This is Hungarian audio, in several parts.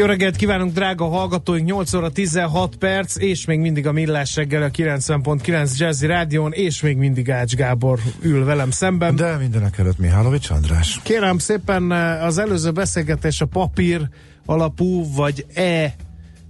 Jó reggelt kívánunk, drága hallgatóink! 8 óra 16 perc, és még mindig a Millás reggel a 90.9 Jazzy Rádion, és még mindig Ács Gábor ül velem szemben. De mindenek előtt Mihálovics András. Kérem szépen, az előző beszélgetés a papír alapú, vagy e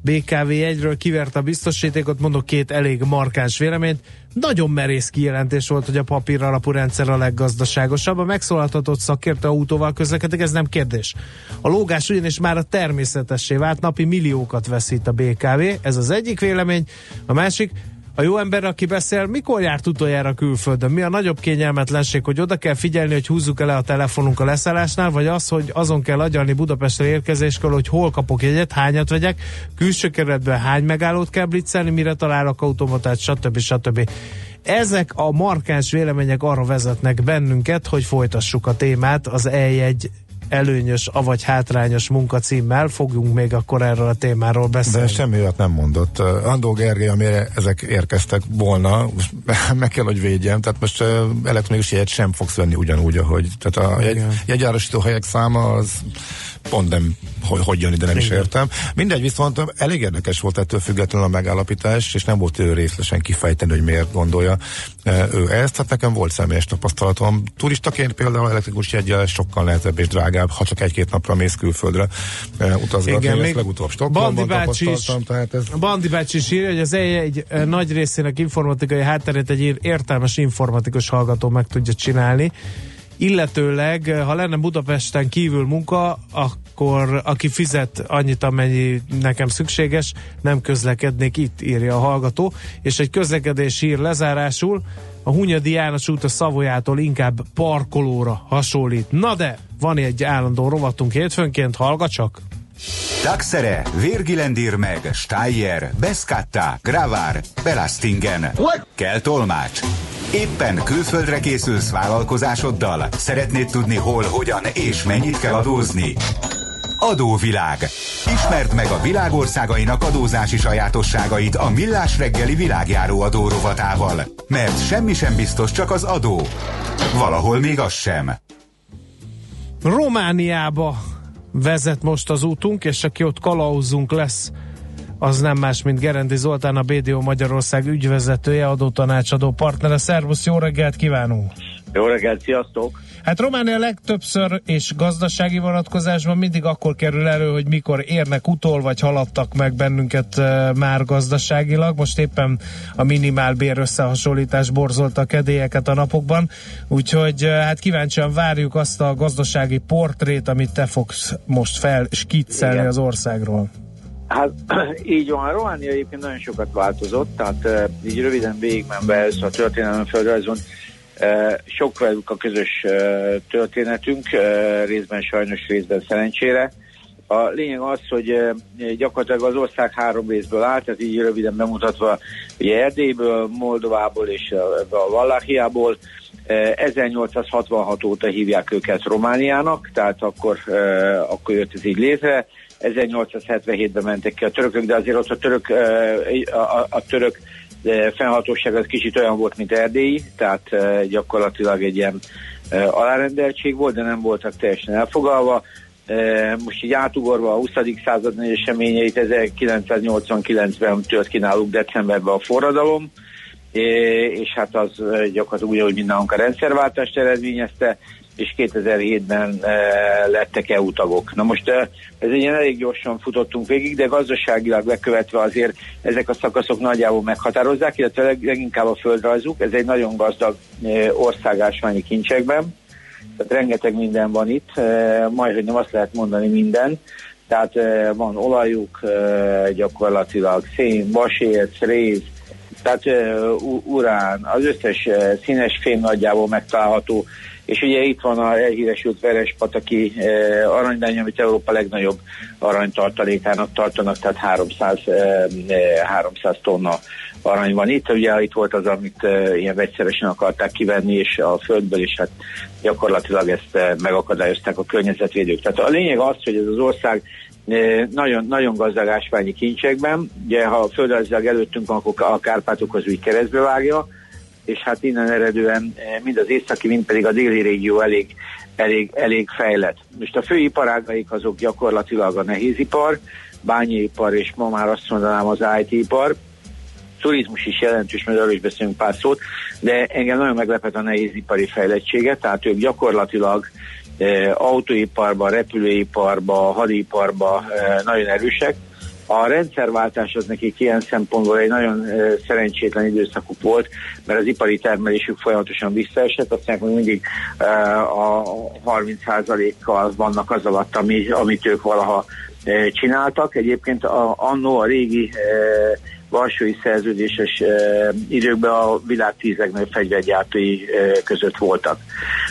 BKV egyről kivert a biztosítékot, mondok két elég markáns véleményt. Nagyon merész kijelentés volt, hogy a papír alapú rendszer a leggazdaságosabb. A megszólaltatott szakértő autóval közlekedik, ez nem kérdés. A lógás ugyanis már a természetessé vált, napi milliókat veszít a BKV, ez az egyik vélemény. A másik, a jó ember, aki beszél, mikor járt utoljára külföldön? Mi a nagyobb kényelmetlenség, hogy oda kell figyelni, hogy húzzuk el a telefonunk a leszállásnál, vagy az, hogy azon kell agyalni Budapestre érkezéskor, hogy hol kapok jegyet, hányat vegyek, külső keretben hány megállót kell blitzelni, mire találok automatát, stb. stb. Ezek a markáns vélemények arra vezetnek bennünket, hogy folytassuk a témát az E1 előnyös, avagy hátrányos munkacímmel fogjunk még akkor erről a témáról beszélni. De semmi olyat nem mondott. Andó Gergely, amire ezek érkeztek volna, most meg kell, hogy védjem, tehát most elektronikus jegyet sem fogsz venni ugyanúgy, ahogy. Tehát a jegy, jegyárosító helyek száma az pont nem hogy, hogy jön ide, nem is értem. Mindegy, viszont elég érdekes volt ettől függetlenül a megállapítás, és nem volt ő részlesen kifejteni, hogy miért gondolja ő ezt. Hát nekem volt személyes tapasztalatom. Turistaként például elektrikus jegyel sokkal nehezebb és drágább, ha csak egy-két napra mész külföldre utazgatni. Igen, még legutóbb Stockholmban tapasztaltam. Tehát ez... Bandi bácsi is írja, hogy az EJ egy nagy részének informatikai hátterét egy értelmes informatikus hallgató meg tudja csinálni illetőleg, ha lenne Budapesten kívül munka, akkor aki fizet annyit, amennyi nekem szükséges, nem közlekednék itt, írja a hallgató, és egy közlekedés hír lezárásul, a Hunyadi János út a Szavolyától inkább parkolóra hasonlít. Na de, van egy állandó rovatunk hétfőnként, hallga csak! Taxere, Virgilendir meg, Steyer, Beskatta, Gravár, Belastingen. Kell tolmács. Éppen külföldre készülsz vállalkozásoddal? Szeretnéd tudni hol, hogyan és mennyit kell adózni? Adóvilág. Ismerd meg a világországainak adózási sajátosságait a Millás reggeli világjáró adórovatával. Mert semmi sem biztos, csak az adó. Valahol még az sem. Romániába vezet most az útunk, és aki ott kalauzunk lesz, az nem más, mint Gerendi Zoltán, a BDO Magyarország ügyvezetője, adótanácsadó partnere. Szervusz, jó reggelt kívánunk! Jó reggelt, sziasztok! Hát Románia legtöbbször és gazdasági vonatkozásban mindig akkor kerül elő, hogy mikor érnek utol, vagy haladtak meg bennünket már gazdaságilag. Most éppen a minimál bér összehasonlítás borzolta a kedélyeket a napokban, úgyhogy hát kíváncsian várjuk azt a gazdasági portrét, amit te fogsz most fel skiccelni az országról. Hát így van, a Románia egyébként nagyon sokat változott, tehát így röviden végigmenve ez a történelem földrajzon, sok velük a közös történetünk, részben sajnos, részben szerencsére. A lényeg az, hogy gyakorlatilag az ország három részből áll, tehát így röviden bemutatva, ugye Erdélyből, Moldovából és a Vallachiából, 1866 óta hívják őket Romániának, tehát akkor, akkor jött ez így létre. 1877-ben mentek ki a törökök, de azért ott a török, a, a, a török fennhatóság az kicsit olyan volt, mint Erdélyi, tehát gyakorlatilag egy ilyen alárendeltség volt, de nem voltak teljesen elfogalva. Most így átugorva a 20. század eseményeit, 1989-ben tört ki náluk decemberben a forradalom, és hát az gyakorlatilag úgy, hogy mindenhonk a rendszerváltást eredményezte, és 2007-ben e, lettek EU tagok. Na most e, ez egy elég gyorsan futottunk végig, de gazdaságilag bekövetve azért ezek a szakaszok nagyjából meghatározzák, illetve leginkább a földrajzuk. Ez egy nagyon gazdag e, ország ásványi kincsekben, tehát rengeteg minden van itt, majd, hogy nem azt lehet mondani minden, tehát van olajuk, gyakorlatilag szén, vasérc, réz, tehát urán, az összes színes fém nagyjából megtalálható, és ugye itt van a elhíresült Verespataki eh, aranydány, amit Európa legnagyobb aranytartalékának tartanak, tehát 300, eh, 300 tonna arany van itt. Ugye itt volt az, amit ilyen vegyszeresen akarták kivenni, és a földből is hát gyakorlatilag ezt megakadályozták a környezetvédők. Tehát a lényeg az, hogy ez az ország nagyon, nagyon gazdag ásványi kincsekben. Ugye, ha földrajzilag előttünk akkor a Kárpátok az úgy keresztbe vágja, és hát innen eredően mind az északi, mind pedig a déli régió elég, elég, elég fejlett. Most a fő iparágaik azok gyakorlatilag a nehézipar, bányépar, és ma már azt mondanám az IT-ipar, turizmus is jelentős, mert arról is beszélünk pár szót, de engem nagyon meglepett a nehézipari fejlettsége, tehát ők gyakorlatilag e, autóiparban, repülőiparban, hadiparban e, nagyon erősek. A rendszerváltás az nekik ilyen szempontból egy nagyon szerencsétlen időszakuk volt, mert az ipari termelésük folyamatosan visszaesett, aztán még mindig e, a 30%-kal vannak az alatt, ami, amit ők valaha csináltak. Egyébként a, annó a régi Varsói szerződéses e, időkben a világ tíz legnagyobb fegyvergyártói között voltak.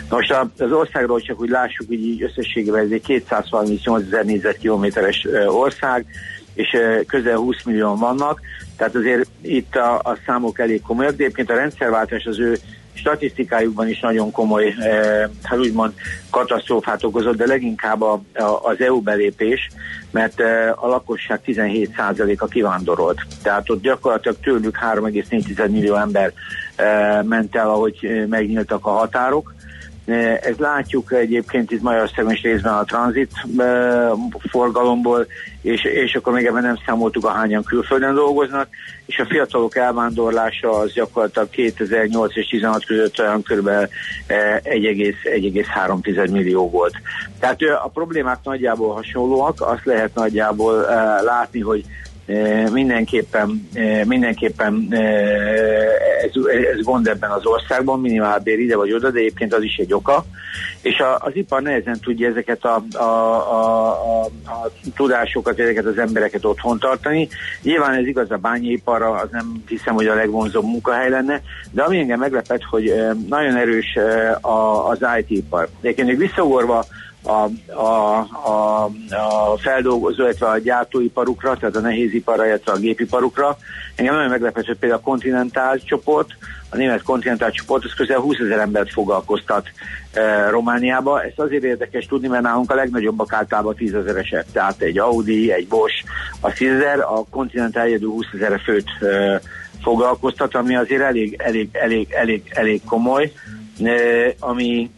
Most az országról csak úgy lássuk, hogy így összességében ez egy 238 ezer négyzetkilométeres e, ország, és e, közel 20 millió vannak, tehát azért itt a, a számok elég komolyak, de egyébként a rendszerváltás az ő statisztikájukban is nagyon komoly, eh, hát úgymond katasztrófát okozott, de leginkább a, a, az EU belépés, mert eh, a lakosság 17%-a kivándorolt. Tehát ott gyakorlatilag tőlük 3,4 millió ember eh, ment el, ahogy megnyíltak a határok, ez látjuk egyébként itt Magyarországon is részben a tranzit forgalomból, és, és akkor még ebben nem számoltuk a hányan külföldön dolgoznak, és a fiatalok elvándorlása az gyakorlatilag 2008 és 16 között olyan kb. 1,3 millió volt. Tehát a problémák nagyjából hasonlóak, azt lehet nagyjából látni, hogy mindenképpen, mindenképpen ez, ez gond ebben az országban, minimálbér ide vagy oda, de egyébként az is egy oka, és a, az ipar nehezen tudja ezeket a, a, a, a, a tudásokat, ezeket az embereket otthon tartani. Nyilván ez igaz a bányaiparra, az nem hiszem, hogy a legvonzóbb munkahely lenne, de ami engem meglepett, hogy nagyon erős az IT-ipar. Egyébként még visszagorva a, a, a, a feldolgozó, illetve a gyártóiparukra, tehát a nehéziparra, illetve a gépiparukra. Engem nagyon meglepett, hogy például a Continental csoport, a német Continental csoport, az közel 20 ezer embert foglalkoztat e, Romániába. Ez azért érdekes tudni, mert nálunk a legnagyobbak általában 10 ezeresek, tehát egy Audi, egy Bosch, a 10 ezer, a Continental egyedül 20 ezer főt e, foglalkoztat, ami azért elég, elég, elég, elég, elég komoly, e, ami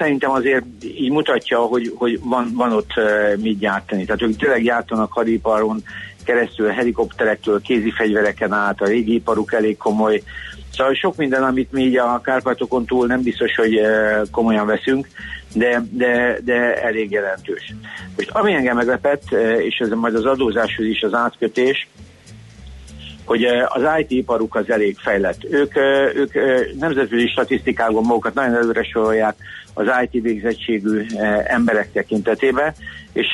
szerintem azért így mutatja, hogy, hogy van, van ott uh, mit gyártani. Tehát ők tényleg gyártanak hadiparon keresztül, helikopterektől, kézi fegyvereken át, a régi iparuk elég komoly. Szóval sok minden, amit mi így a Kárpátokon túl nem biztos, hogy uh, komolyan veszünk, de, de, de elég jelentős. Most ami engem meglepett, uh, és ez majd az adózáshoz is az átkötés, hogy az IT-iparuk az elég fejlett. Ők, ők nemzetközi statisztikákban magukat nagyon előre sorolják az IT végzettségű emberek tekintetében, és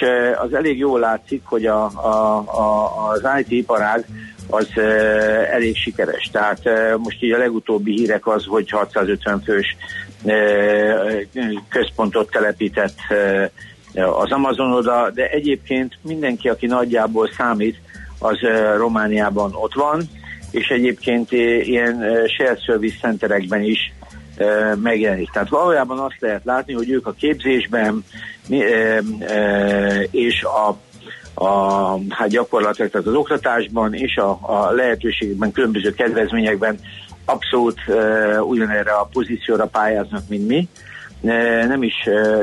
az elég jól látszik, hogy a, a, a, az IT-iparág az elég sikeres. Tehát most így a legutóbbi hírek az, hogy 650 fős központot telepített az Amazon oda, de egyébként mindenki, aki nagyjából számít, az Romániában ott van, és egyébként ilyen shared service centerekben is megjelenik. Tehát valójában azt lehet látni, hogy ők a képzésben és a a, hát gyakorlatilag tehát az oktatásban és a, a lehetőségben, különböző kedvezményekben abszolút uh, ugyanerre a pozícióra pályáznak, mint mi. Nem is,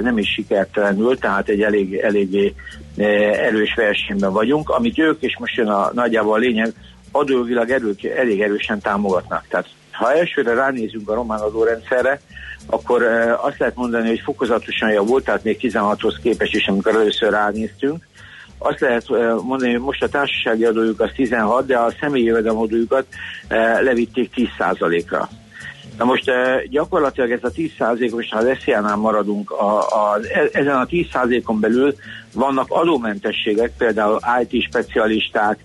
nem is sikertelenül, tehát egy elég, eléggé erős versenyben vagyunk, amit ők, és most jön a nagyjából a lényeg, adóvilag erők, elég erősen támogatnak. Tehát ha elsőre ránézünk a román adórendszerre, akkor azt lehet mondani, hogy fokozatosan javult, tehát még 16-hoz képest is, amikor először ránéztünk. Azt lehet mondani, hogy most a társasági adójuk az 16, de a személyi jövedelemadójukat levitték 10%-ra. Na most gyakorlatilag ez a 10%-os, ha az SZIA-nál maradunk, a, a, ezen a 10%-on belül vannak adómentességek, például IT specialisták,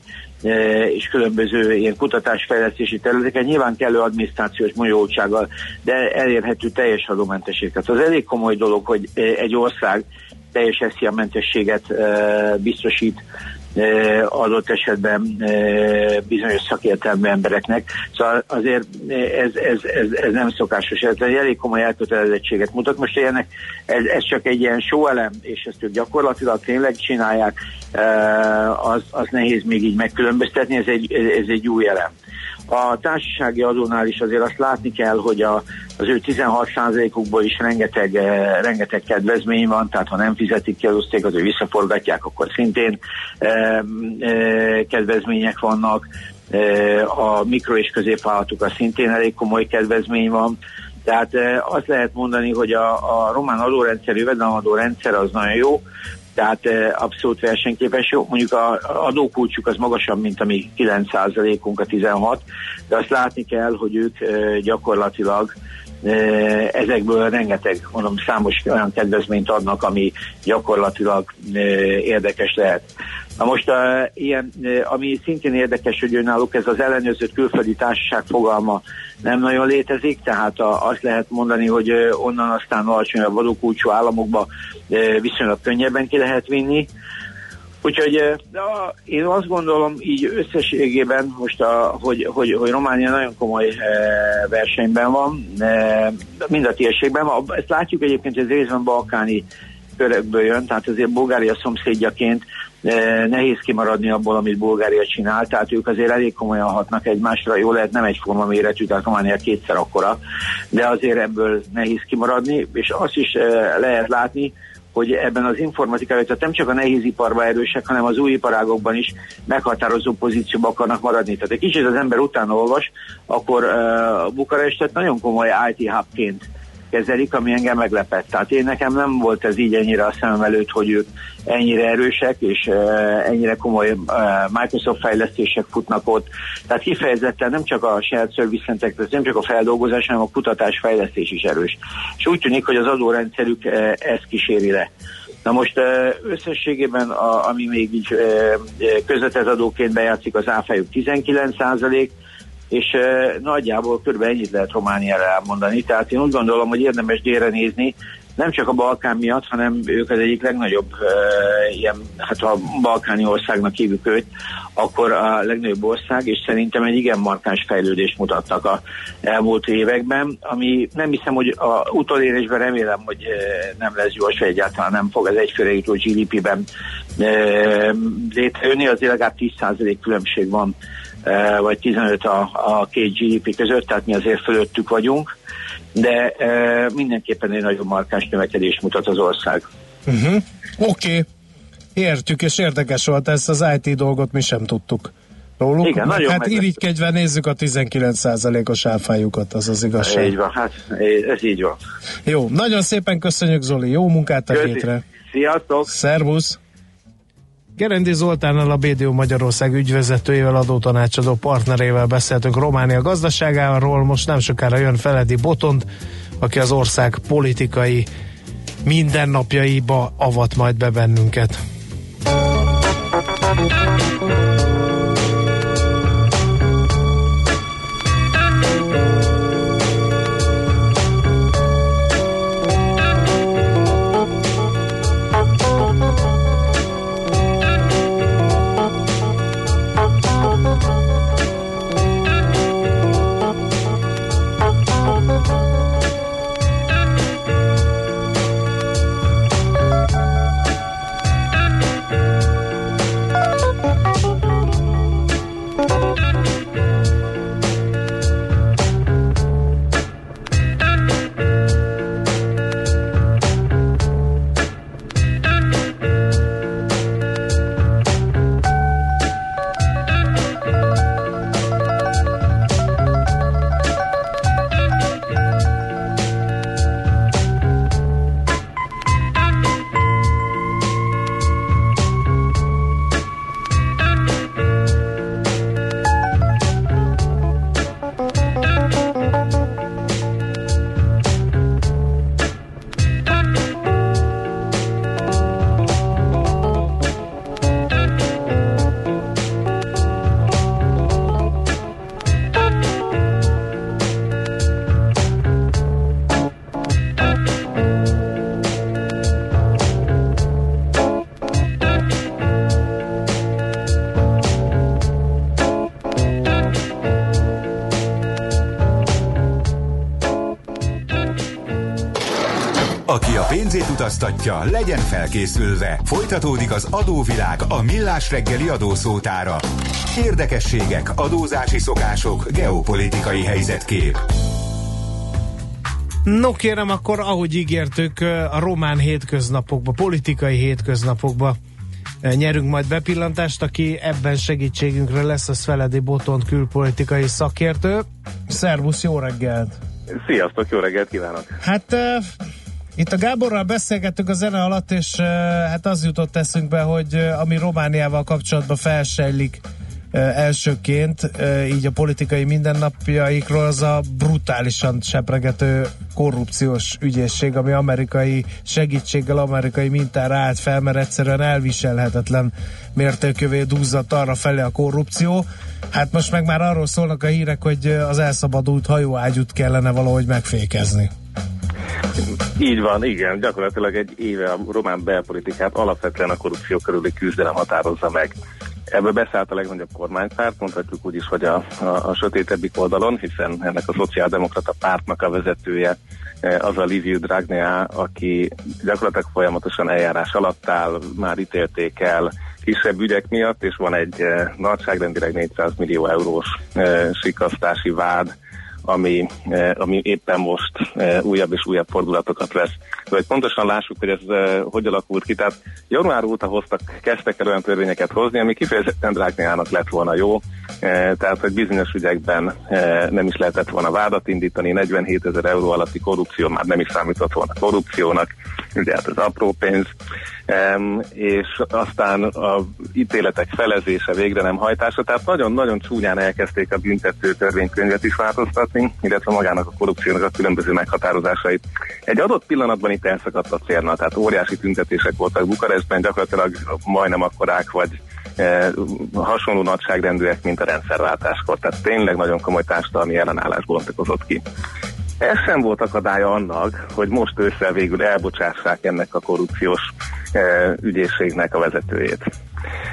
és különböző ilyen kutatásfejlesztési területeken, nyilván kellő adminisztrációs bonyolultsággal, de elérhető teljes adómentesség. Tehát az elég komoly dolog, hogy egy ország teljes mentességet biztosít adott esetben bizonyos szakértelmű embereknek. Szóval azért ez, ez, ez, ez nem szokásos. Ez egy elég komoly elkötelezettséget mutat. Most ennek ez, ez csak egy ilyen sóelem, és ezt ők gyakorlatilag tényleg csinálják, az, az nehéz még így megkülönböztetni, ez egy, ez egy új elem. A társasági adónál is azért azt látni kell, hogy a, az ő 16%-ukból is rengeteg, eh, rengeteg kedvezmény van, tehát ha nem fizetik ki az osztékot, hogy visszaforgatják, akkor szintén eh, eh, kedvezmények vannak. Eh, a mikro- és középvállalatokra szintén elég komoly kedvezmény van. Tehát eh, azt lehet mondani, hogy a, a román adórendszer, jövedelemadó rendszer az nagyon jó, tehát abszolút versenyképes. Jó, mondjuk a adókulcsuk az magasabb, mint a mi 9%-unk, a 16, de azt látni kell, hogy ők gyakorlatilag ezekből rengeteg, mondom, számos olyan kedvezményt adnak, ami gyakorlatilag érdekes lehet. Na most uh, ilyen, ami szintén érdekes, hogy náluk ez az ellenőrzött külföldi társaság fogalma nem nagyon létezik, tehát a, azt lehet mondani, hogy onnan aztán alacsonyabb adókulcsú államokba uh, viszonylag könnyebben ki lehet vinni. Úgyhogy uh, én azt gondolom így összességében most, a, hogy, hogy, hogy Románia nagyon komoly uh, versenyben van, uh, mind a térségben. Ezt látjuk egyébként, hogy ez részben balkáni körekből jön, tehát azért Bulgária szomszédjaként nehéz kimaradni abból, amit Bulgária csinál, tehát ők azért elég komolyan hatnak egymásra, jó lehet nem egyforma méretű, tehát Románia kétszer akkora, de azért ebből nehéz kimaradni, és azt is lehet látni, hogy ebben az informatikában, tehát nem csak a nehéziparban erősek, hanem az új iparágokban is meghatározó pozícióban akarnak maradni. Tehát egy kicsit az ember utána olvas, akkor uh, Bukarestet nagyon komoly IT hubként kezelik, ami engem meglepett. Tehát én nekem nem volt ez így ennyire a szemem előtt, hogy ők ennyire erősek, és uh, ennyire komoly uh, Microsoft fejlesztések futnak ott. Tehát kifejezetten nem csak a shared service center, nem csak a feldolgozás, hanem a kutatás fejlesztés is erős. És úgy tűnik, hogy az adórendszerük uh, ezt kíséri le. Na most összességében, a, ami még így közvetett adóként bejátszik, az áfájuk 19 százalék, és uh, nagyjából kb. ennyit lehet Romániára elmondani. Tehát én úgy gondolom, hogy érdemes délre nézni, nem csak a Balkán miatt, hanem ők az egyik legnagyobb uh, ilyen, hát a balkáni országnak hívjuk őt, akkor a legnagyobb ország, és szerintem egy igen markáns fejlődést mutattak a elmúlt években, ami nem hiszem, hogy a utolérésben remélem, hogy uh, nem lesz gyors, vagy egyáltalán nem fog az egyfőre jutó GDP-ben uh, létrejönni, azért legalább 10% különbség van E, vagy 15 a, a két GDP között, tehát mi azért fölöttük vagyunk, de e, mindenképpen egy nagyon markáns növekedés mutat az ország. Uh-huh. Oké, okay. értjük, és érdekes volt, ezt az IT dolgot mi sem tudtuk róluk. Igen, nagyon hát irigykedve nézzük a 19%-os áfájukat, az az igazság. Így van, hát ez így van. Jó, nagyon szépen köszönjük Zoli, jó munkát a hétre. Sziasztok! Szervusz! Gerendi Zoltánnal a BDO Magyarország ügyvezetőjével, adótanácsadó partnerével beszéltünk Románia gazdaságáról, most nem sokára jön Feledi Botond, aki az ország politikai mindennapjaiba avat majd be bennünket. Utaztatja, legyen felkészülve. Folytatódik az adóvilág a millás reggeli adószótára. Érdekességek, adózási szokások, geopolitikai helyzetkép. No kérem, akkor ahogy ígértük, a román hétköznapokba, politikai hétköznapokba nyerünk majd bepillantást, aki ebben segítségünkre lesz, az Feledi Botont külpolitikai szakértő. Szervusz, jó reggelt! Sziasztok, jó reggelt kívánok! Hát itt a Gáborral beszélgettük a zene alatt, és hát az jutott eszünkbe, hogy ami Romániával kapcsolatban felsejlik elsőként, így a politikai mindennapjaikról az a brutálisan sepregető korrupciós ügyészség, ami amerikai segítséggel, amerikai mintára állt fel, mert egyszerűen elviselhetetlen mértékövé duzzadt arra felé a korrupció. Hát most meg már arról szólnak a hírek, hogy az elszabadult hajóágyút kellene valahogy megfékezni. Így van, igen, gyakorlatilag egy éve a román belpolitikát alapvetően a korrupció körüli küzdelem határozza meg. Ebből beszállt a legnagyobb kormánypárt, mondhatjuk úgy is, hogy a, a, a sötétebbik oldalon, hiszen ennek a szociáldemokrata pártnak a vezetője eh, az a Liviu Dragnea, aki gyakorlatilag folyamatosan eljárás alatt áll, már ítélték el kisebb ügyek miatt, és van egy eh, nagyságrendileg 400 millió eurós eh, sikasztási vád, ami, eh, ami éppen most eh, újabb és újabb fordulatokat vesz. Hogy pontosan lássuk, hogy ez eh, hogy alakult ki. Tehát január óta hoztak, kezdtek el olyan törvényeket hozni, ami kifejezetten Drágniának lett volna jó, tehát hogy bizonyos ügyekben nem is lehetett volna vádat indítani, 47 ezer euró alatti korrupció már nem is számított volna korrupciónak, ugye hát ez apró pénz, és aztán a ítéletek felezése, végre nem hajtása, tehát nagyon-nagyon csúnyán elkezdték a büntető törvénykönyvet is változtatni, illetve magának a korrupciónak a különböző meghatározásait. Egy adott pillanatban itt elszakadt a célna, tehát óriási tüntetések voltak Bukarestben, gyakorlatilag majdnem akkorák vagy e, hasonló nagyságrendűek, mint a rendszerváltáskor, tehát tényleg nagyon komoly társadalmi ellenállás bontakozott ki. Ez sem volt akadálya annak, hogy most ősszel végül elbocsássák ennek a korrupciós ügyészségnek a vezetőjét.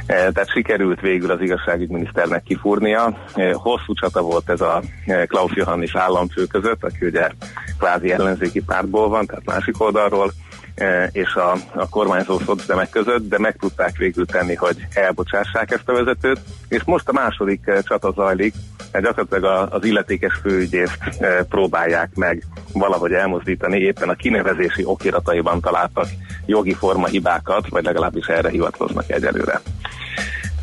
E, tehát sikerült végül az igazságügyminiszternek kifúrnia. E, hosszú csata volt ez a e, Klaus Johannis államfő között, aki ugye kvázi ellenzéki pártból van, tehát másik oldalról, e, és a, a kormányzó szocdemek között, de meg tudták végül tenni, hogy elbocsássák ezt a vezetőt, és most a második e, csata zajlik, gyakorlatilag az illetékes főügyészt e, próbálják meg valahogy elmozdítani, éppen a kinevezési okirataiban találtak jogi forma hibákat, vagy legalábbis erre hivatkoznak egyelőre.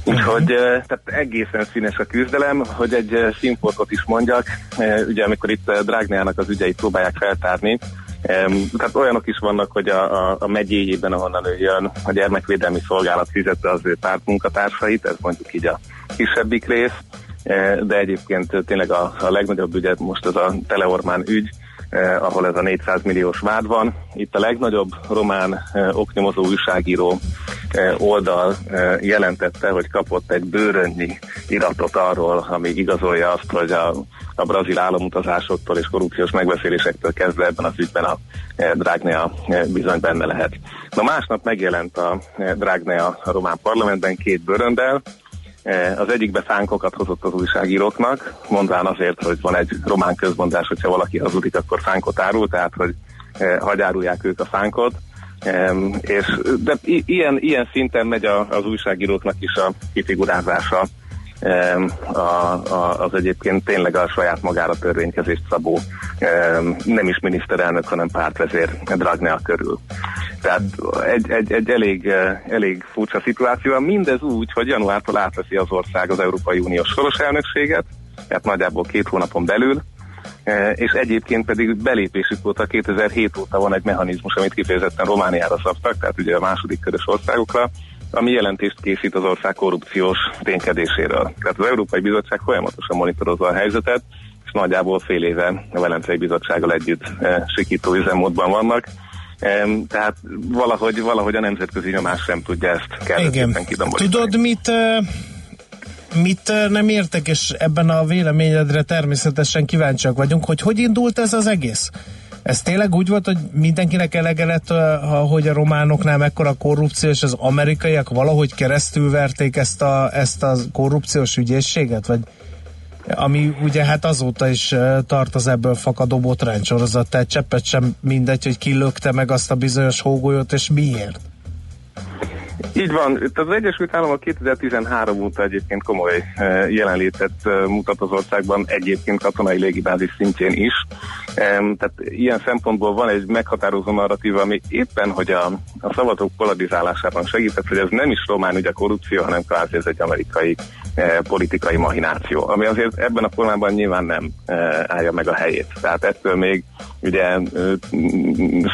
Úgyhogy tehát egészen színes a küzdelem, hogy egy színportot is mondjak, ugye amikor itt Drágniának az ügyeit próbálják feltárni, tehát olyanok is vannak, hogy a, a, a megyéjében, ahonnan ő jön, a gyermekvédelmi szolgálat fizette az ő pártmunkatársait, ez mondjuk így a kisebbik rész, de egyébként tényleg a, a legnagyobb ügyet most az a Teleormán ügy, eh, ahol ez a 400 milliós vád van. Itt a legnagyobb román eh, oknyomozó újságíró eh, oldal eh, jelentette, hogy kapott egy bőrönnyi iratot arról, ami igazolja azt, hogy a, a brazil államutazásoktól és korrupciós megbeszélésektől kezdve ebben az ügyben a eh, Drágnea eh, bizony benne lehet. Na másnap megjelent a eh, Drágnea a román parlamentben két bőröndel, az egyikbe fánkokat hozott az újságíróknak, mondván azért, hogy van egy román közmondás, hogyha valaki hazudik, akkor fánkot árul, tehát hogy eh, hagyárulják ők a fánkot. És, de ilyen, ilyen szinten megy az újságíróknak is a kifigurázása az egyébként tényleg a saját magára törvénykezést szabó nem is miniszterelnök, hanem pártvezér Dragnea körül. Tehát egy, egy, egy elég, elég furcsa szituáció. Mindez úgy, hogy januártól átveszi az ország az Európai Uniós soros elnökséget, tehát nagyjából két hónapon belül, és egyébként pedig belépésük óta 2007 óta van egy mechanizmus, amit kifejezetten Romániára szabtak, tehát ugye a második körös országokra, ami jelentést készít az ország korrupciós ténykedéséről. Tehát az Európai Bizottság folyamatosan monitorozza a helyzetet, és nagyjából fél éve a Velencei Bizottsággal együtt e, sikító üzemmódban vannak. E, tehát valahogy, valahogy a nemzetközi nyomás sem tudja ezt kellőképpen kidomborítani. Tudod, mit, mit nem értek, és ebben a véleményedre természetesen kíváncsiak vagyunk, hogy hogy indult ez az egész? Ez tényleg úgy volt, hogy mindenkinek elege lett, hogy a románoknál mekkora korrupció, és az amerikaiak valahogy keresztülverték ezt a, ezt a korrupciós ügyészséget? Vagy ami ugye hát azóta is tart az ebből fakadó botránysorozat, tehát cseppet sem mindegy, hogy ki lökte meg azt a bizonyos hógolyót, és miért. Így van. Itt az Egyesült Államok 2013 óta egyébként komoly eh, jelenlétet eh, mutat az országban, egyébként katonai légibázis szintjén is. Tehát ilyen szempontból van egy meghatározó narratíva, ami éppen, hogy a, a szavazatok polarizálásában segített, hogy ez nem is román ügy a korrupció, hanem kvázi ez egy amerikai politikai mahináció, ami azért ebben a formában nyilván nem állja meg a helyét. Tehát ettől még ugye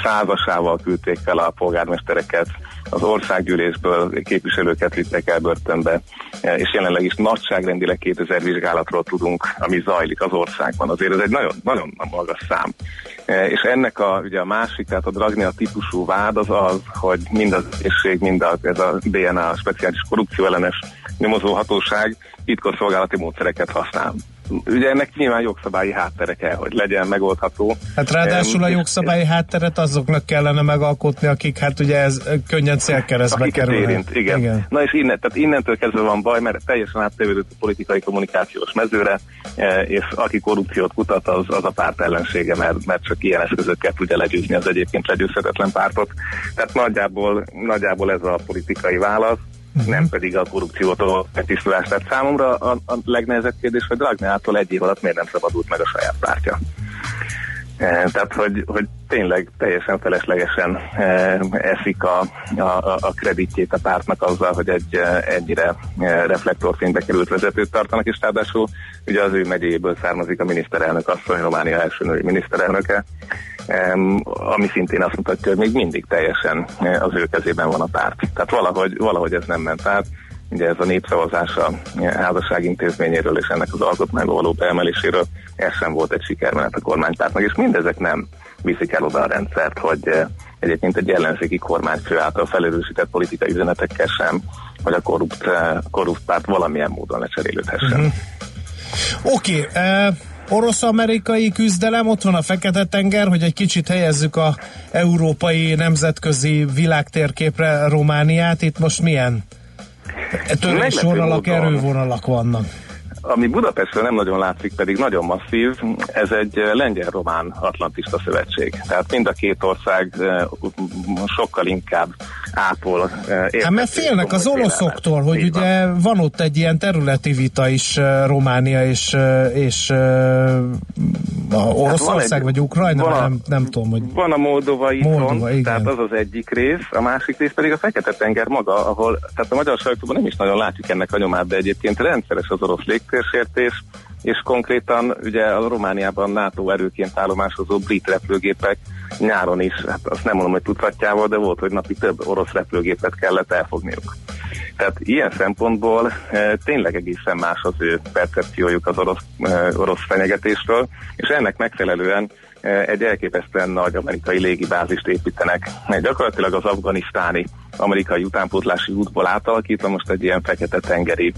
százasával küldték fel a polgármestereket, az országgyűlésből képviselőket vittek el börtönbe, és jelenleg is nagyságrendileg 2000 vizsgálatról tudunk, ami zajlik az országban. Azért ez egy nagyon, nagyon magas szám. És ennek a, ugye a másik, tehát a Dragnia típusú vád az az, hogy mind az ésség, mind a, ez a DNA, a speciális korrupcióellenes nyomozóhatóság titkosszolgálati módszereket használ ugye ennek nyilván jogszabályi háttere kell, hogy legyen megoldható. Hát ráadásul a jogszabályi hátteret azoknak kellene megalkotni, akik hát ugye ez könnyen célkeresztbe kerülnek. Érint, igen. igen. Na és innen, tehát innentől kezdve van baj, mert teljesen áttevődött a politikai kommunikációs mezőre, e, és aki korrupciót kutat, az, az a párt ellensége, mert, mert csak ilyen eszközökkel tudja legyőzni az egyébként legyőzhetetlen pártot. Tehát nagyjából, nagyjából ez a politikai válasz uh-huh. nem pedig a korrupciótól megtisztulás. Tehát számomra a, a legnehezebb kérdés, hogy Dragneától egy év alatt miért nem szabadult meg a saját pártja. E, tehát, hogy, hogy tényleg teljesen feleslegesen e, eszik a, a, a kreditjét a pártnak azzal, hogy egy e, ennyire reflektorfénybe került vezetőt tartanak, és ráadásul ugye az ő megyéből származik a miniszterelnök asszony, Románia első női miniszterelnöke, ami szintén azt mutatja, hogy még mindig teljesen eh, az ő kezében van a párt. Tehát valahogy, valahogy ez nem ment át. Ugye ez a népszavazás a eh, házasság intézményéről és ennek az alkotmányba való beemeléséről, ez sem volt egy sikermenet a kormánypártnak, és mindezek nem viszik el oda a rendszert, hogy eh, egyébként egy ellenzéki kormányfő által felerősített politikai üzenetekkel sem, hogy a korrupt, korrupt párt valamilyen módon lecserélődhessen. Uh-huh. Oké, okay, uh orosz-amerikai küzdelem, ott van a Fekete-tenger, hogy egy kicsit helyezzük a európai nemzetközi világtérképre Romániát, itt most milyen törésvonalak, erővonalak vannak? Ami Budapestről nem nagyon látszik, pedig nagyon masszív, ez egy lengyel-román atlantista szövetség. Tehát mind a két ország sokkal inkább ápol. Hát mert félnek az oroszoktól, hogy Így ugye van. van ott egy ilyen területi vita is Románia és, és a Oroszország hát vagy Ukrajna, van a, nem, nem tudom, hogy... Van a Moldovai Moldova, igen. tehát az az egyik rész, a másik rész pedig a Fekete-tenger maga, ahol, tehát a magyar sajtóban nem is nagyon látjuk ennek a nyomát, de egyébként rendszeres az orosz légtérsértés, és konkrétan ugye a Romániában NATO erőként állomásozó brit repülőgépek nyáron is, hát azt nem mondom, hogy tudhatjával, de volt, hogy napi több orosz repülőgépet kellett elfogniuk. Tehát ilyen szempontból e, tényleg egészen más az ő percepciójuk az orosz, e, orosz fenyegetésről, és ennek megfelelően e, egy elképesztően nagy amerikai légibázist építenek. Gyakorlatilag az afganisztáni amerikai utánpótlási útból átalakítva most egy ilyen fekete-tengeri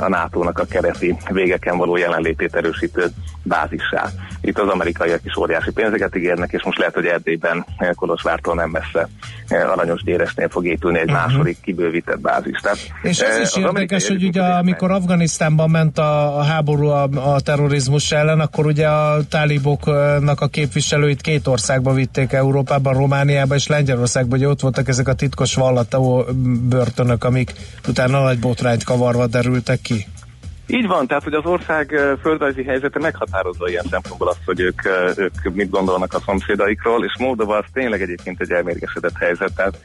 a NATO-nak a kereti végeken való jelenlétét erősítő bázissá. Itt az amerikaiak is óriási pénzeket ígérnek, és most lehet, hogy Erdélyben Kolozsvártól nem messze Aranyos Gyéresnél fog épülni egy uh-huh. második kibővített bázis. Tehát, és ez is érdekes, hogy ugye amikor Afganisztánban ment a, a háború a, a terrorizmus ellen, akkor ugye a táliboknak a képviselőit két országba vitték Európában, Romániába és Lengyelországba, hogy ott voltak ezek a titkos vallató börtönök, amik utána nagy botrányt kavarva derültek ki. Így van, tehát hogy az ország földrajzi helyzete meghatározza ilyen szempontból azt, hogy ők, ők mit gondolnak a szomszédaikról, és Moldova az tényleg egyébként egy elmérgesedett helyzet, tehát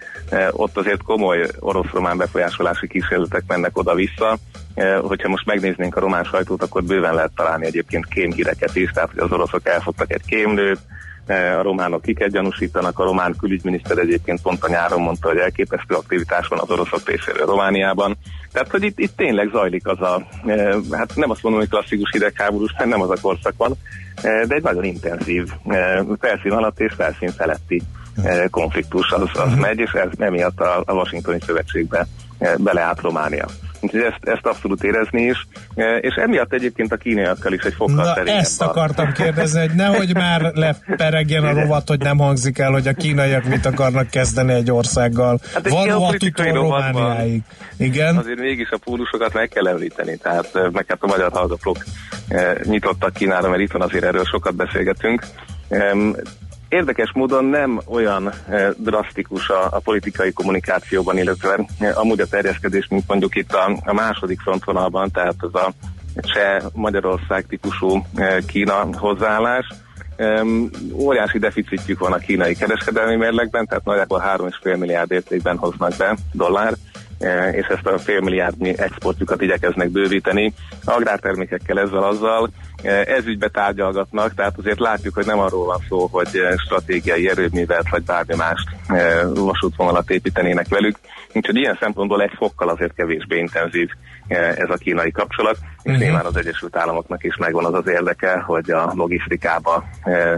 ott azért komoly orosz-román befolyásolási kísérletek mennek oda-vissza. Hogyha most megnéznénk a román sajtót, akkor bőven lehet találni egyébként kémhíreket is, tehát hogy az oroszok elfogtak egy kémlőt, a románok kiket gyanúsítanak, a román külügyminiszter egyébként pont a nyáron mondta, hogy elképesztő aktivitás van az oroszok részéről Romániában. Tehát, hogy itt, itt tényleg zajlik az a, hát nem azt mondom, hogy klasszikus hidegháborús, mert nem az a korszak van, de egy nagyon intenzív felszín alatt és felszín feletti konfliktus az, az megy, és ez emiatt a, a Washingtoni Szövetségbe beleállt Románia. úgyhogy ezt, ezt abszolút érezni is, és emiatt egyébként a kínaiakkal is egy fokkal Na, ezt van. akartam kérdezni, hogy nehogy már leperegjen a rovat, hogy nem hangzik el, hogy a kínaiak mit akarnak kezdeni egy országgal. Hát Vanuatu-tól Romániáig. Igen. Azért mégis a pólusokat meg kell említeni, tehát meg hát a magyar hallgatók nyitottak Kínára, mert itt van azért erről sokat beszélgetünk. Érdekes módon nem olyan eh, drasztikus a, a politikai kommunikációban, illetve eh, amúgy a terjeszkedés, mint mondjuk itt a, a második frontvonalban, tehát az a Cseh-Magyarország típusú eh, Kína hozzáállás. Óriási deficitjük van a kínai kereskedelmi mérlegben, tehát nagyjából 3,5 milliárd értékben hoznak be dollár, és ezt a fél milliárdnyi exportjukat igyekeznek bővíteni. Agrártermékekkel ezzel azzal ezügybe tárgyalgatnak, tehát azért látjuk, hogy nem arról van szó, hogy stratégiai erőművet vagy bármi mást vasútvonalat építenének velük. Úgyhogy ilyen szempontból egy fokkal azért kevésbé intenzív ez a kínai kapcsolat, és uh-huh. nyilván az Egyesült Államoknak is megvan az az érdeke, hogy a logisztikába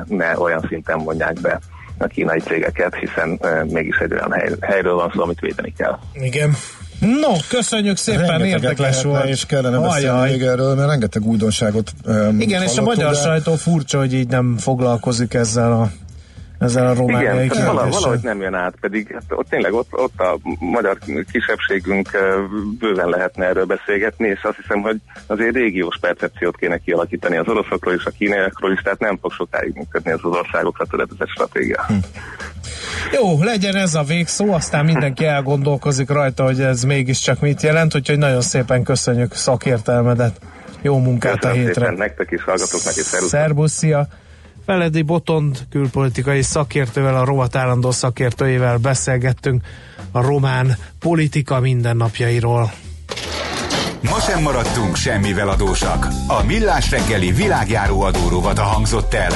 ne olyan szinten vonják be a kínai cégeket, hiszen mégis egy olyan hely, helyről van szó, amit védeni kell. Igen. No, köszönjük szépen, Rengeteget érdekes volt. És kellene beszélni még erről, mert rengeteg újdonságot um, Igen, és a magyar sajtó furcsa, hogy így nem foglalkozik ezzel a ezzel a romániai Igen, valahogy, valahogy nem jön át, pedig hát ott tényleg ott, ott a magyar kisebbségünk bőven lehetne erről beszélgetni, és azt hiszem, hogy azért régiós percepciót kéne kialakítani az oroszokról és a kínaiakról is, tehát nem fog sokáig működni ez az országokra töredezett stratégia. Hm. Jó, legyen ez a végszó, aztán mindenki elgondolkozik rajta, hogy ez mégiscsak mit jelent, úgyhogy nagyon szépen köszönjük szakértelmedet. Jó munkát Köszönöm a hétre. Szépen, nektek is, hallgatóknak is. Szervusz, szia! Feledi Botond külpolitikai szakértővel, a rovat állandó szakértőjével beszélgettünk a román politika mindennapjairól. Ma sem maradtunk semmivel adósak. A Millás reggeli világjáró adórovata hangzott el.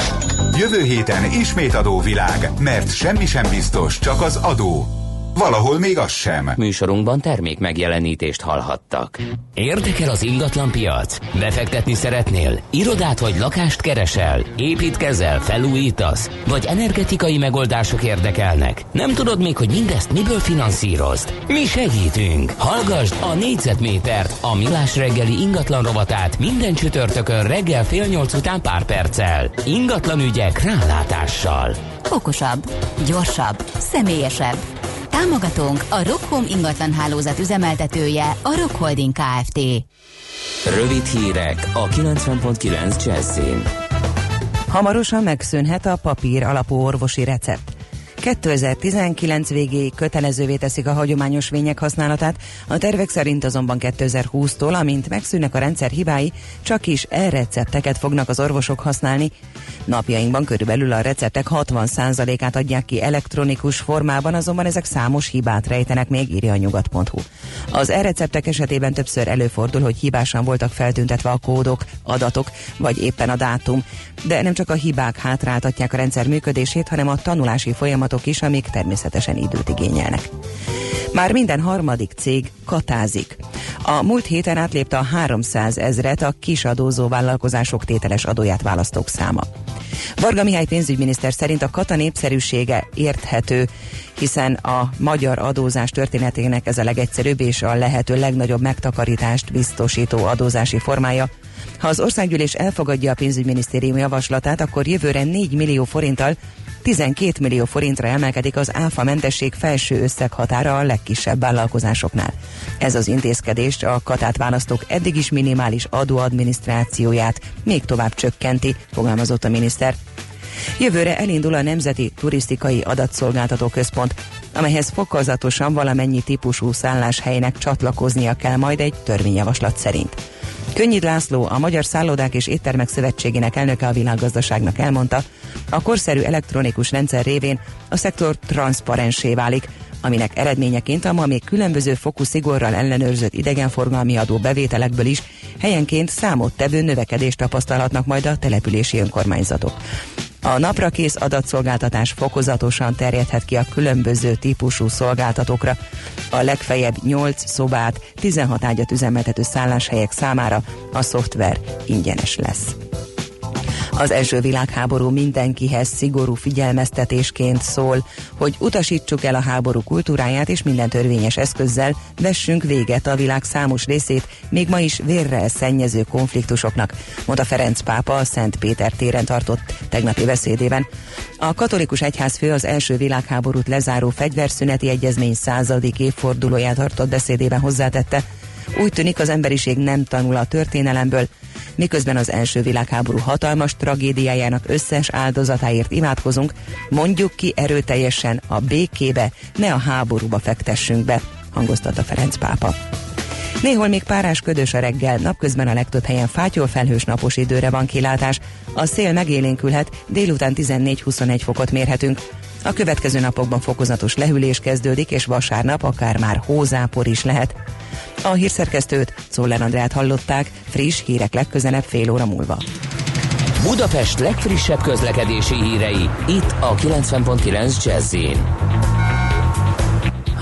Jövő héten ismét adóvilág, mert semmi sem biztos, csak az adó. Valahol még az sem. Műsorunkban termék megjelenítést hallhattak. Érdekel az ingatlan piac? Befektetni szeretnél? Irodát vagy lakást keresel? Építkezel? Felújítasz? Vagy energetikai megoldások érdekelnek? Nem tudod még, hogy mindezt miből finanszírozd? Mi segítünk! Hallgasd a négyzetmétert, a millás reggeli ingatlan rovatát minden csütörtökön reggel fél nyolc után pár perccel. Ingatlan ügyek rálátással. Okosabb, gyorsabb, személyesebb. Támogatónk a Rockhome ingatlan hálózat üzemeltetője, a Rock Holding Kft. Rövid hírek a 90.9 Jazzin. Hamarosan megszűnhet a papír alapú orvosi recept. 2019 végéig kötelezővé teszik a hagyományos vények használatát, a tervek szerint azonban 2020-tól, amint megszűnnek a rendszer hibái, csak is e-recepteket fognak az orvosok használni. Napjainkban körülbelül a receptek 60%-át adják ki elektronikus formában, azonban ezek számos hibát rejtenek még, írja a nyugat.hu. Az e-receptek esetében többször előfordul, hogy hibásan voltak feltüntetve a kódok, adatok, vagy éppen a dátum, de nem csak a hibák hátráltatják a rendszer működését, hanem a tanulási folyamat folyamatok is, amik természetesen időt igényelnek. Már minden harmadik cég katázik. A múlt héten átlépte a 300 ezret a kis adózó vállalkozások tételes adóját választók száma. Varga Mihály pénzügyminiszter szerint a kata népszerűsége érthető, hiszen a magyar adózás történetének ez a legegyszerűbb és a lehető legnagyobb megtakarítást biztosító adózási formája, ha az országgyűlés elfogadja a pénzügyminisztérium javaslatát, akkor jövőre 4 millió forinttal 12 millió forintra emelkedik az áfa mentesség felső összeghatára a legkisebb vállalkozásoknál. Ez az intézkedés a katát választók eddig is minimális adóadminisztrációját még tovább csökkenti, fogalmazott a miniszter. Jövőre elindul a Nemzeti Turisztikai Adatszolgáltató Központ, amelyhez fokozatosan valamennyi típusú szálláshelynek csatlakoznia kell majd egy törvényjavaslat szerint. Könnyid László, a Magyar Szállodák és Éttermek Szövetségének elnöke a világgazdaságnak elmondta, a korszerű elektronikus rendszer révén a szektor transzparensé válik, aminek eredményeként a ma még különböző fokú szigorral ellenőrzött idegenforgalmi adó bevételekből is helyenként számottevő növekedést tapasztalhatnak majd a települési önkormányzatok. A napra kész adatszolgáltatás fokozatosan terjedhet ki a különböző típusú szolgáltatókra. A legfeljebb 8 szobát, 16 ágyat üzemeltető szálláshelyek számára a szoftver ingyenes lesz. Az első világháború mindenkihez szigorú figyelmeztetésként szól, hogy utasítsuk el a háború kultúráját és minden törvényes eszközzel vessünk véget a világ számos részét, még ma is vérrel szennyező konfliktusoknak, mondta Ferenc pápa a Szent Péter téren tartott tegnapi beszédében. A katolikus egyházfő az első világháborút lezáró fegyverszüneti egyezmény századik évfordulóját tartott beszédében hozzátette, úgy tűnik az emberiség nem tanul a történelemből, miközben az első világháború hatalmas tragédiájának összes áldozatáért imádkozunk, mondjuk ki erőteljesen a békébe, ne a háborúba fektessünk be, hangoztatta Ferenc pápa. Néhol még párás ködös a reggel, napközben a legtöbb helyen fátyol felhős napos időre van kilátás. A szél megélénkülhet, délután 14-21 fokot mérhetünk. A következő napokban fokozatos lehűlés kezdődik, és vasárnap akár már hózápor is lehet. A hírszerkesztőt, Szoller Andrát hallották, friss hírek legközelebb fél óra múlva. Budapest legfrissebb közlekedési hírei, itt a 90.9 jazz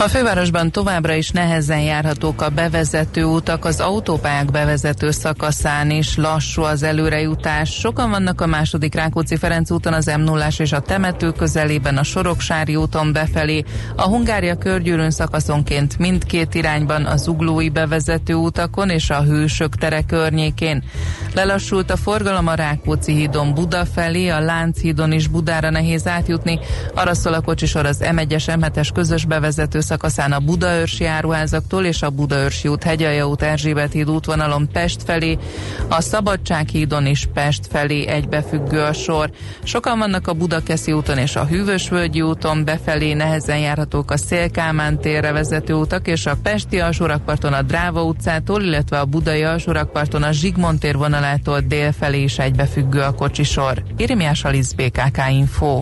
a fővárosban továbbra is nehezen járhatók a bevezető utak, az autópályák bevezető szakaszán is lassú az előrejutás. Sokan vannak a második Rákóczi-Ferenc úton, az m 0 és a temető közelében, a Soroksári úton befelé, a Hungária körgyűrűn szakaszonként mindkét irányban a zuglói bevezető utakon és a Hősök tere környékén. Lelassult a forgalom a Rákóczi hídon Buda felé, a Lánchídon is Budára nehéz átjutni, arra szól a kocsisor az M1-es M7-es közös bevezető szakaszán a Budaörsi áruházaktól és a Budaörsi út Hegyalja út Erzsébet híd útvonalon Pest felé, a Szabadság hídon is Pest felé egybefüggő a sor. Sokan vannak a Budakeszi úton és a Hűvösvölgyi úton, befelé nehezen járhatók a Szélkámán térre vezető utak és a Pesti alsórakparton a Dráva utcától, illetve a Budai alsórakparton a Zsigmond tér vonalától dél felé is egybefüggő a kocsisor. Irimiás Alisz BKK Info.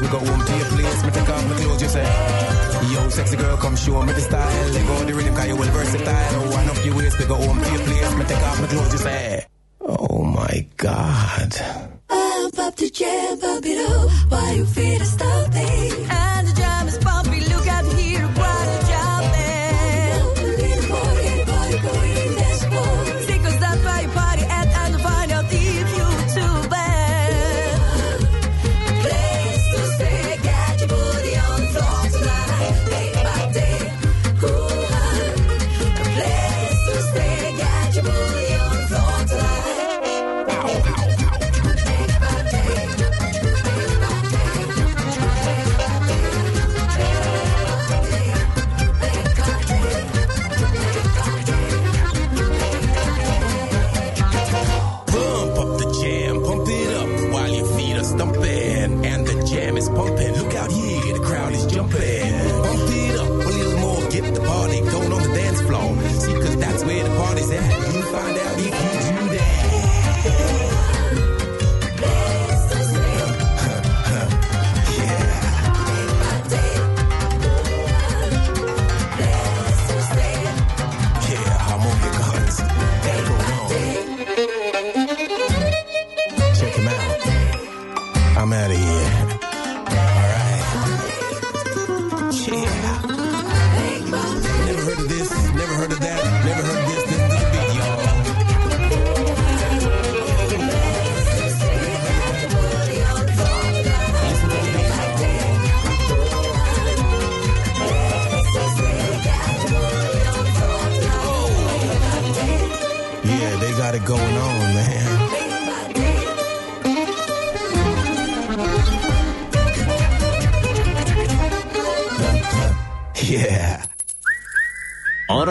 We go home to your place. Me take off my clothes, you say. Yo, sexy girl, come show me the style. Let go the rhythm, cause you well versatile. One up your waist, we go home to your place. Me take off my clothes, you say. Oh my God. Up, up the jam, pump it up. Why you feel the stopping?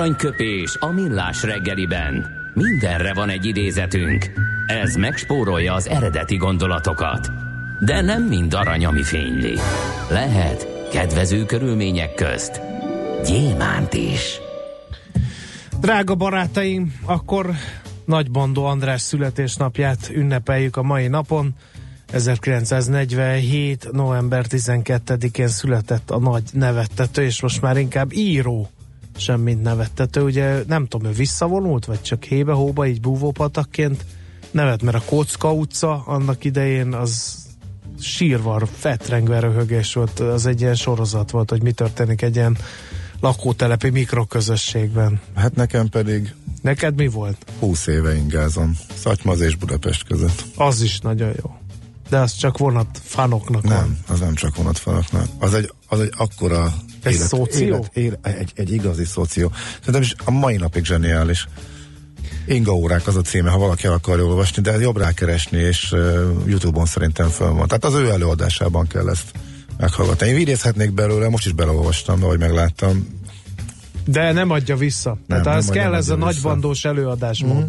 Aranyköpés a millás reggeliben. Mindenre van egy idézetünk. Ez megspórolja az eredeti gondolatokat. De nem mind arany, ami fényli. Lehet kedvező körülmények közt gyémánt is. Drága barátaim, akkor Nagy Bandó András születésnapját ünnepeljük a mai napon. 1947. november 12-én született a nagy nevettető, és most már inkább író sem mint nevettető. Ugye nem tudom, ő visszavonult, vagy csak hébe-hóba, így búvópatakként nevet, mert a Kocka utca annak idején az sírvar, fetrengve röhögés volt, az egy ilyen sorozat volt, hogy mi történik egy ilyen lakótelepi mikroközösségben. Hát nekem pedig Neked mi volt? 20 éve ingázom. Szatymaz és Budapest között. Az is nagyon jó. De az csak vonat fanoknak Nem, van. az nem csak vonatfanoknak. Az egy, az egy akkora Ez szoció? Élet, élet, egy, egy igazi szoció. Szerintem is a mai napig zseniális. Inga órák az a címe, ha valaki el akarja olvasni, de jobb rákeresni, és uh, Youtube-on szerintem föl van. Tehát az ő előadásában kell ezt meghallgatni. Én idézhetnék belőle, most is beleolvastam, ahogy megláttam. De nem adja vissza. Nem, tehát nem kell ez a nagybandós előadás. Mm.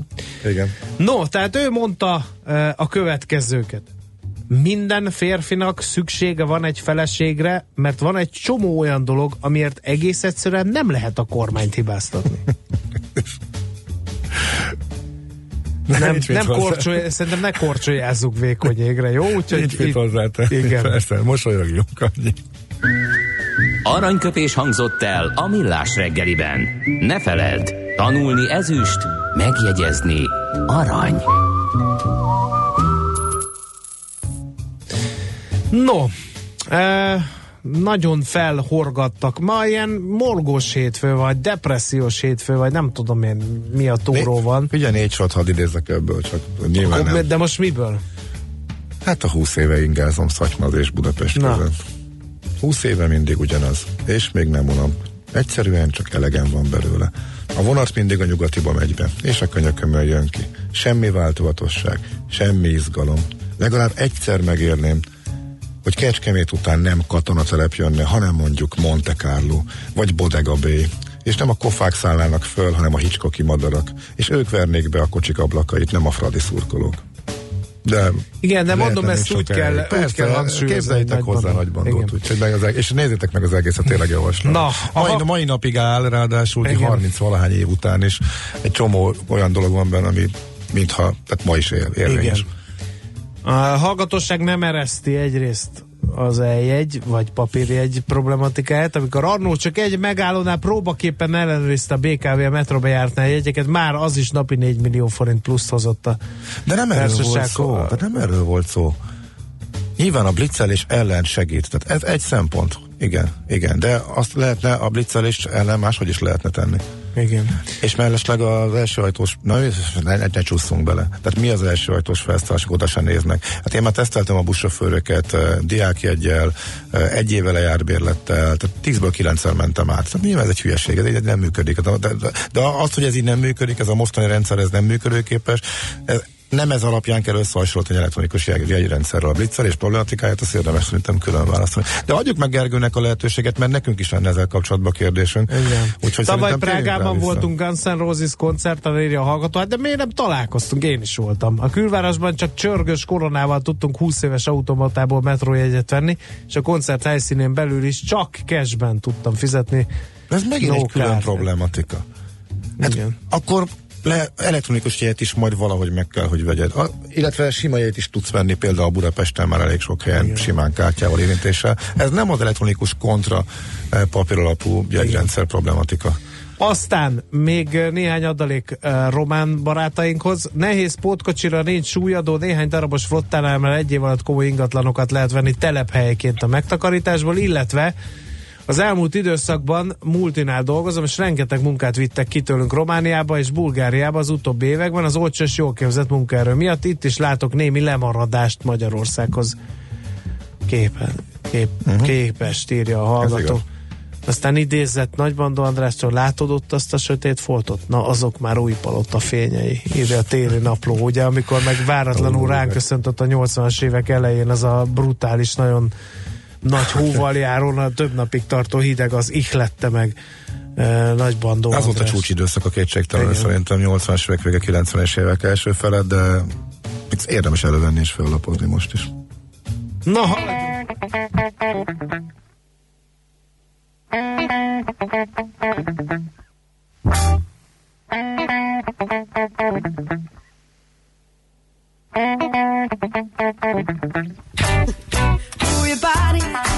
Igen. No, tehát ő mondta uh, a következőket. Minden férfinak szüksége van egy feleségre, mert van egy csomó olyan dolog, amiért egész egyszerűen nem lehet a kormányt hibáztatni. nem, nem hozzá. korcsolj, szerintem ne korcsolyázzuk vékony égre, jó? Úgyhogy Nincs mit hozzátenni. Igen. Persze, mosolyogjunk annyi. Aranyköpés hangzott el a millás reggeliben. Ne feledd, tanulni ezüst, megjegyezni arany. No, e, nagyon felhorgattak. Ma ilyen morgós hétfő, vagy depressziós hétfő, vagy nem tudom én mi a túró van. Ugye négy sort hadd idézzek ebből, csak nyilván Akkor, nem. de most miből? Hát a 20 éve ingázom Szatymaz és Budapest Na. között. 20 éve mindig ugyanaz, és még nem unom. Egyszerűen csak elegem van belőle. A vonat mindig a nyugatiba megy be, és a könyökömön jön ki. Semmi változatosság, semmi izgalom. Legalább egyszer megérném, hogy Kecskemét után nem katonatelep jönne, hanem mondjuk Monte Carlo, vagy Bodega Bay, és nem a kofák szállnának föl, hanem a Hitchcocki madarak, és ők vernék be a kocsik ablakait, nem a fradi szurkolók. De Igen, de mondom, ezt úgy kell, úgy Persze, kell hangsúlyozni. Képzeljétek hozzá nagy bandót, úgyhogy meg az, eg- és nézzétek meg az egészet, tényleg javaslom. Na, mai, aha. mai napig áll, ráadásul Igen. 30 valahány év után is egy csomó olyan dolog van benne, ami mintha, tehát ma is ér, érvényes. Igen. A hallgatóság nem ereszti egyrészt az eljegy, vagy papírjegy problematikáját, amikor annó csak egy megállónál próbaképpen ellenőrizte a BKV a metroba jártnál jegyeket, már az is napi 4 millió forint plusz hozott a De nem erről volt szó. De nem erről volt szó. Nyilván a blitzelés ellen segít. Tehát ez egy szempont. Igen, igen. De azt lehetne a blitzelés ellen máshogy is lehetne tenni. Igen. És mellesleg az első ajtós, na ne, ne, ne csúszunk bele. Tehát mi az első ajtós felszállások, oda sem néznek. Hát én már teszteltem a buszsofőröket diákjeggyel, eh, egy éve lejárt bérlettel, tehát tízből kilencszer mentem át. Tehát nyilván ez egy hülyeség, ez így nem működik. De, de, de az, hogy ez így nem működik, ez a mostani rendszer, ez nem működőképes, ez, nem ez alapján kell összehasonlítani egy elektronikus jegy- jegyrendszerrel a blitzelés problematikáját, azt érdemes szerintem külön választani. De adjuk meg Gergőnek a lehetőséget, mert nekünk is lenne ezzel kapcsolatban kérdésünk. Igen. Úgyhogy Tavaly Prágában voltunk Guns N' Roses koncerten, írja a hallgató, hát de miért nem találkoztunk? Én is voltam. A külvárosban csak csörgős koronával tudtunk 20 éves automatából metrójegyet venni, és a koncert helyszínén belül is csak cashben tudtam fizetni. Ez megint No egy külön problematika. Hát Igen. akkor le, elektronikus jegyet is majd valahogy meg kell, hogy vegyed. A, illetve sima jegyet is tudsz venni, például Budapesten már elég sok helyen Igen. simán kártyával érintéssel. Ez nem az elektronikus kontra eh, papíralapú jegyrendszer problematika. Aztán még néhány adalék uh, román barátainkhoz. Nehéz pótkocsira nincs súlyadó, néhány darabos flottánál már egy év alatt komoly ingatlanokat lehet venni telephelyeként a megtakarításból, illetve az elmúlt időszakban multinál dolgozom, és rengeteg munkát vittek ki tőlünk Romániába és Bulgáriába az utóbbi években az olcsó és jól képzett munkaerő miatt. Itt is látok némi lemaradást Magyarországhoz képen, kép, uh-huh. képest, írja a hallgató. Aztán idézett Nagybandó Andrástól, látod ott azt a sötét foltot? Na, azok már új palota fényei, írja a téli napló, ugye, amikor meg váratlanul ránk köszöntött a 80-as évek elején ez a brutális, nagyon nagy hóval járon, a több napig tartó hideg az ihlette meg e, nagy bandó. Az volt a csúcsidőszak a kétségtelen, szerintem 80-as évek vége, 90-es évek első felett, de érdemes elővenni és fellapozni most is. Na, your body,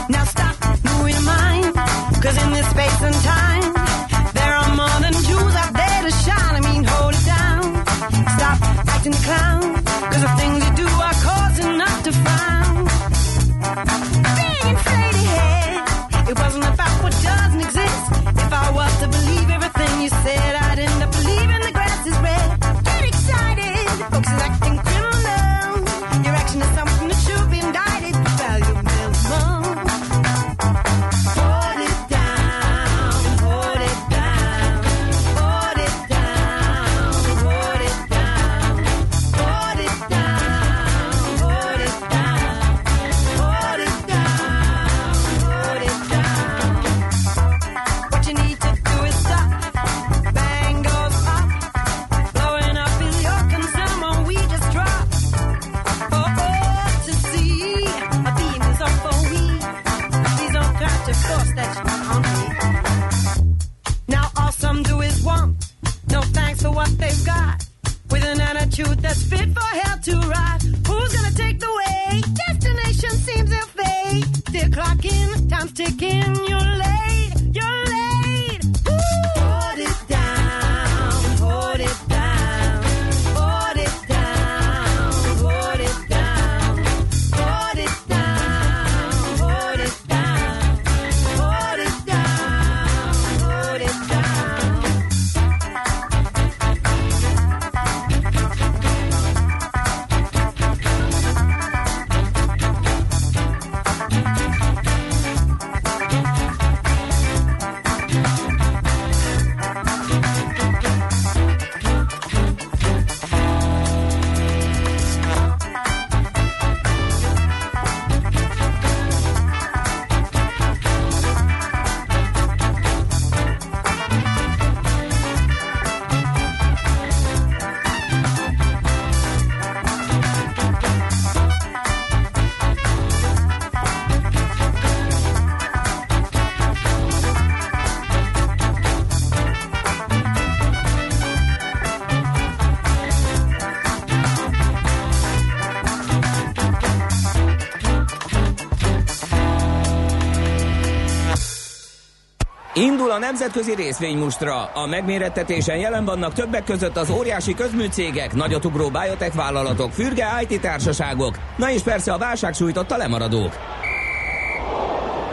Indul a nemzetközi részvénymustra. A megmérettetésen jelen vannak többek között az óriási közműcégek, nagyotugró biotech vállalatok, fürge IT társaságok, na és persze a válság sújtotta lemaradók.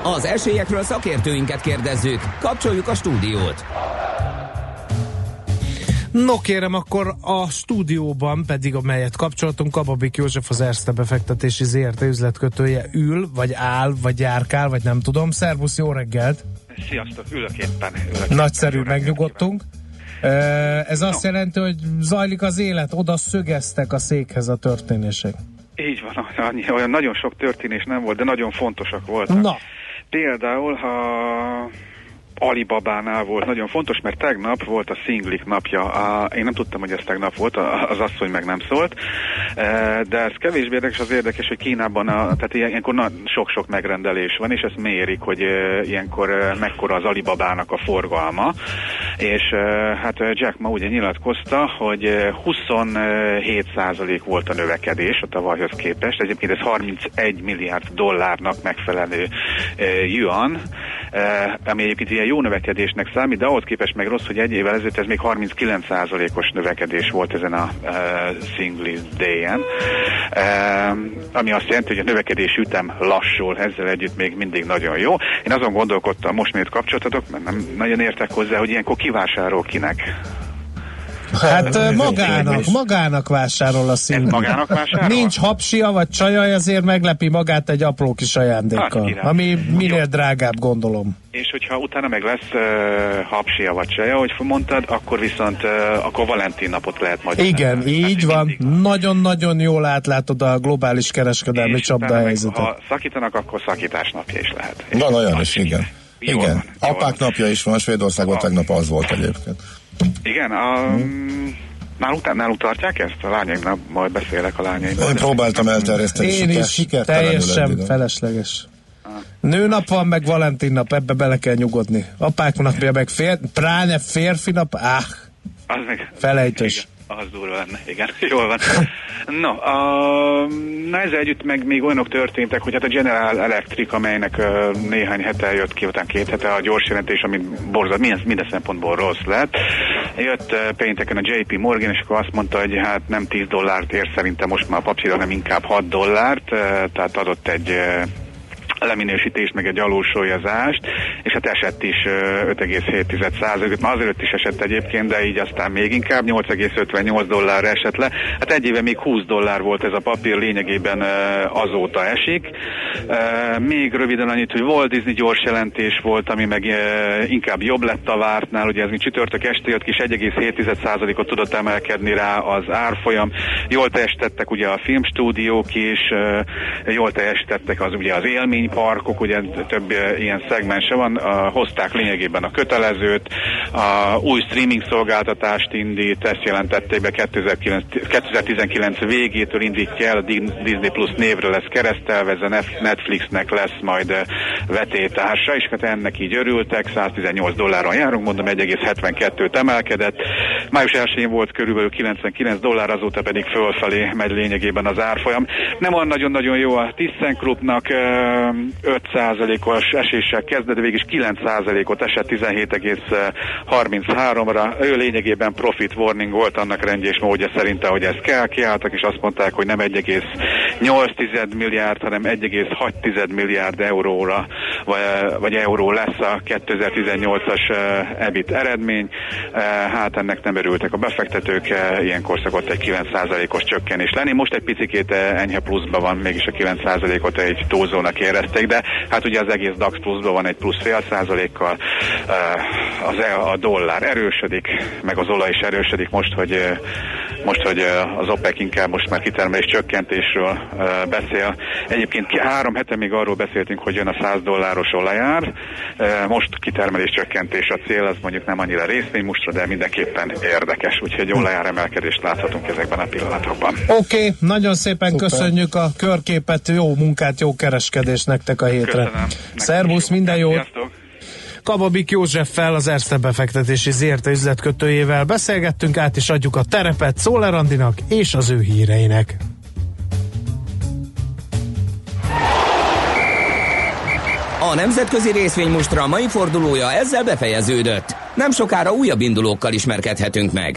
Az esélyekről szakértőinket kérdezzük. Kapcsoljuk a stúdiót. No kérem, akkor a stúdióban pedig, amelyet kapcsolatunk, Kababik József az Erste befektetési ZRT üzletkötője ül, vagy áll, vagy járkál, vagy nem tudom. Szervusz, jó reggelt! Sziasztok, ülök éppen. Ülök Nagyszerű, éppen, megnyugodtunk. Ez azt No. jelenti, hogy zajlik az élet, oda szögeztek a székhez a történések. Így van, annyi, olyan nagyon sok történés nem volt, de nagyon fontosak voltak. Na, Például, ha Alibabánál volt nagyon fontos, mert tegnap volt a szinglik napja. A, én nem tudtam, hogy ez tegnap volt, az asszony meg nem szólt. E, De ez kevésbé érdekes, az érdekes, hogy Kínában a, tehát ilyen- ilyenkor na, sok-sok megrendelés van, és ezt mérik, hogy e, ilyenkor e, mekkora az Alibabának a forgalma. És hát Jack ma ugye nyilatkozta, hogy e, 27% volt a növekedés a tavalyhoz képest. Egyébként ez 31 milliárd dollárnak megfelelő yuan, ami egyébként ilyen jó növekedésnek számít, de ahhoz képest meg rossz, hogy egy évvel ezelőtt ez még 39%-os növekedés volt ezen a e, Singles Day-en, e, ami azt jelenti, hogy a növekedés ütem lassul, ezzel együtt még mindig nagyon jó. Én azon gondolkodtam, most miért kapcsoltatok, mert nem nagyon értek hozzá, hogy ilyenkor kivásárol kinek. Hát magának, magának vásárol a szingli. magának vásárol? Nincs hapsia vagy csajaj, ezért meglepi magát egy apró kis Hát, ajándékkal. király. Ami minél drágább, gondolom. És hogyha utána meg lesz uh, hapsia vagy csaja, ahogy mondtad, akkor viszont uh, akkor Valentin napot lehet majd. Igen, Hát így van. Nagyon-nagyon jól átlátod a globális kereskedelmi És utána csapda meg, helyzetet. Ha szakítanak, akkor szakítás napja is lehet. Van olyan is, igen. Jól Igen. van, Apák van. napja is van, Svédországban tegnap az volt egyébként. Igen, a, náluk, náluk tartják ezt? A lányaimnál majd beszélek a lányaimmal. Én próbáltam elterjeszteni, Én siker, is teljesen eddig. felesleges. Nőnap van, meg Valentin nap, ebbe bele kell nyugodni. Apák napja, meg fér, pláne férfi nap, áh, Az meg... felejtős. Igen, az durva lenne, igen, jól van. No, a, na ezzel együtt meg még olyanok történtek, hogy hát a General Electric, amelynek uh, néhány hete jött ki, után két hete a gyors jelentés, amit borzat, minden, minden szempontból rossz lett. Jött uh, pénteken a JP Morgan, és akkor azt mondta, hogy hát nem 10 dollárt ér szerintem most már a papír, hanem inkább 6 dollárt, uh, tehát adott egy uh, leminősítést, meg egy alulsúlyozást, és hát esett is ö, 5,7 már azért is esett egyébként, de így aztán még inkább 8,58 dollár esett le. Hát egy éve még 20 dollár volt ez a papír, lényegében azóta esik. Még röviden annyit, hogy Walt Disney gyors jelentés volt, ami meg inkább jobb lett a vártnál, ugye ez még csütörtök este jött ki, és 1,7%-ot tudott emelkedni rá az árfolyam. Jól teljesítettek ugye a filmstúdiók is, jól teljesítettek az ugye az élményparkok, ugye több ö, ilyen szegmense van, a, hozták lényegében a kötelezőt, a új streaming szolgáltatást indít, ezt jelentették be 2009, 2019 végétől indítja el, a Di- Disney Plus névre lesz keresztelve, ez a Nef- Netflixnek lesz majd ö, vetétársa, és hát ennek így örültek, 118 dolláron járunk, mondom 1,72-t emelkedett. Május 1-én volt körülbelül 99 dollár, azóta pedig fölfelé megy lényegében az árfolyam. Nem olyan nagyon-nagyon jó a ThyssenKruppnak, ö, 5%-os eséssel kezdett, de végig is 9%-ot esett 17,33-ra. Ő lényegében profit warning volt annak rendje és módja szerint, hogy ez kell. Kiálltak és azt mondták, hogy nem 1,8 milliárd, hanem 1,6 milliárd euróra vagy, vagy euró lesz a 2018-as eh, EBIT eredmény. Hát ennek nem örültek a befektetők, ilyenkor szokott egy 9%-os csökkenés lenni. Most egy picikét enyhe pluszban van, mégis a 9%-ot egy túlzónak érezték, de hát ugye az egész DAX pluszban van egy plusz fél százalékkal, Eh, az, e- a dollár erősödik, meg az olaj is erősödik most, hogy eh, most, hogy az OPEC inkább most már kitermelés csökkentésről beszél. Egyébként három hete még arról beszéltünk, hogy jön a 100 dolláros olajár. Most kitermelés csökkentés a cél, az mondjuk nem annyira részvénymustra, de mindenképpen érdekes, úgyhogy olajár emelkedést láthatunk ezekben a pillanatokban. Oké, okay, nagyon szépen Szuper. köszönjük a körképet, jó munkát, jó kereskedés nektek a hétre. Köszönöm. Szervusz, minden jót! Sziasztok! Kababik Józseffel, az Erste befektetési ZRT üzletkötőjével beszélgettünk, át is adjuk a terepet Szóler Andinak és az ő híreinek. A nemzetközi részvénymustra mai fordulója ezzel befejeződött. Nem sokára újabb indulókkal ismerkedhetünk meg.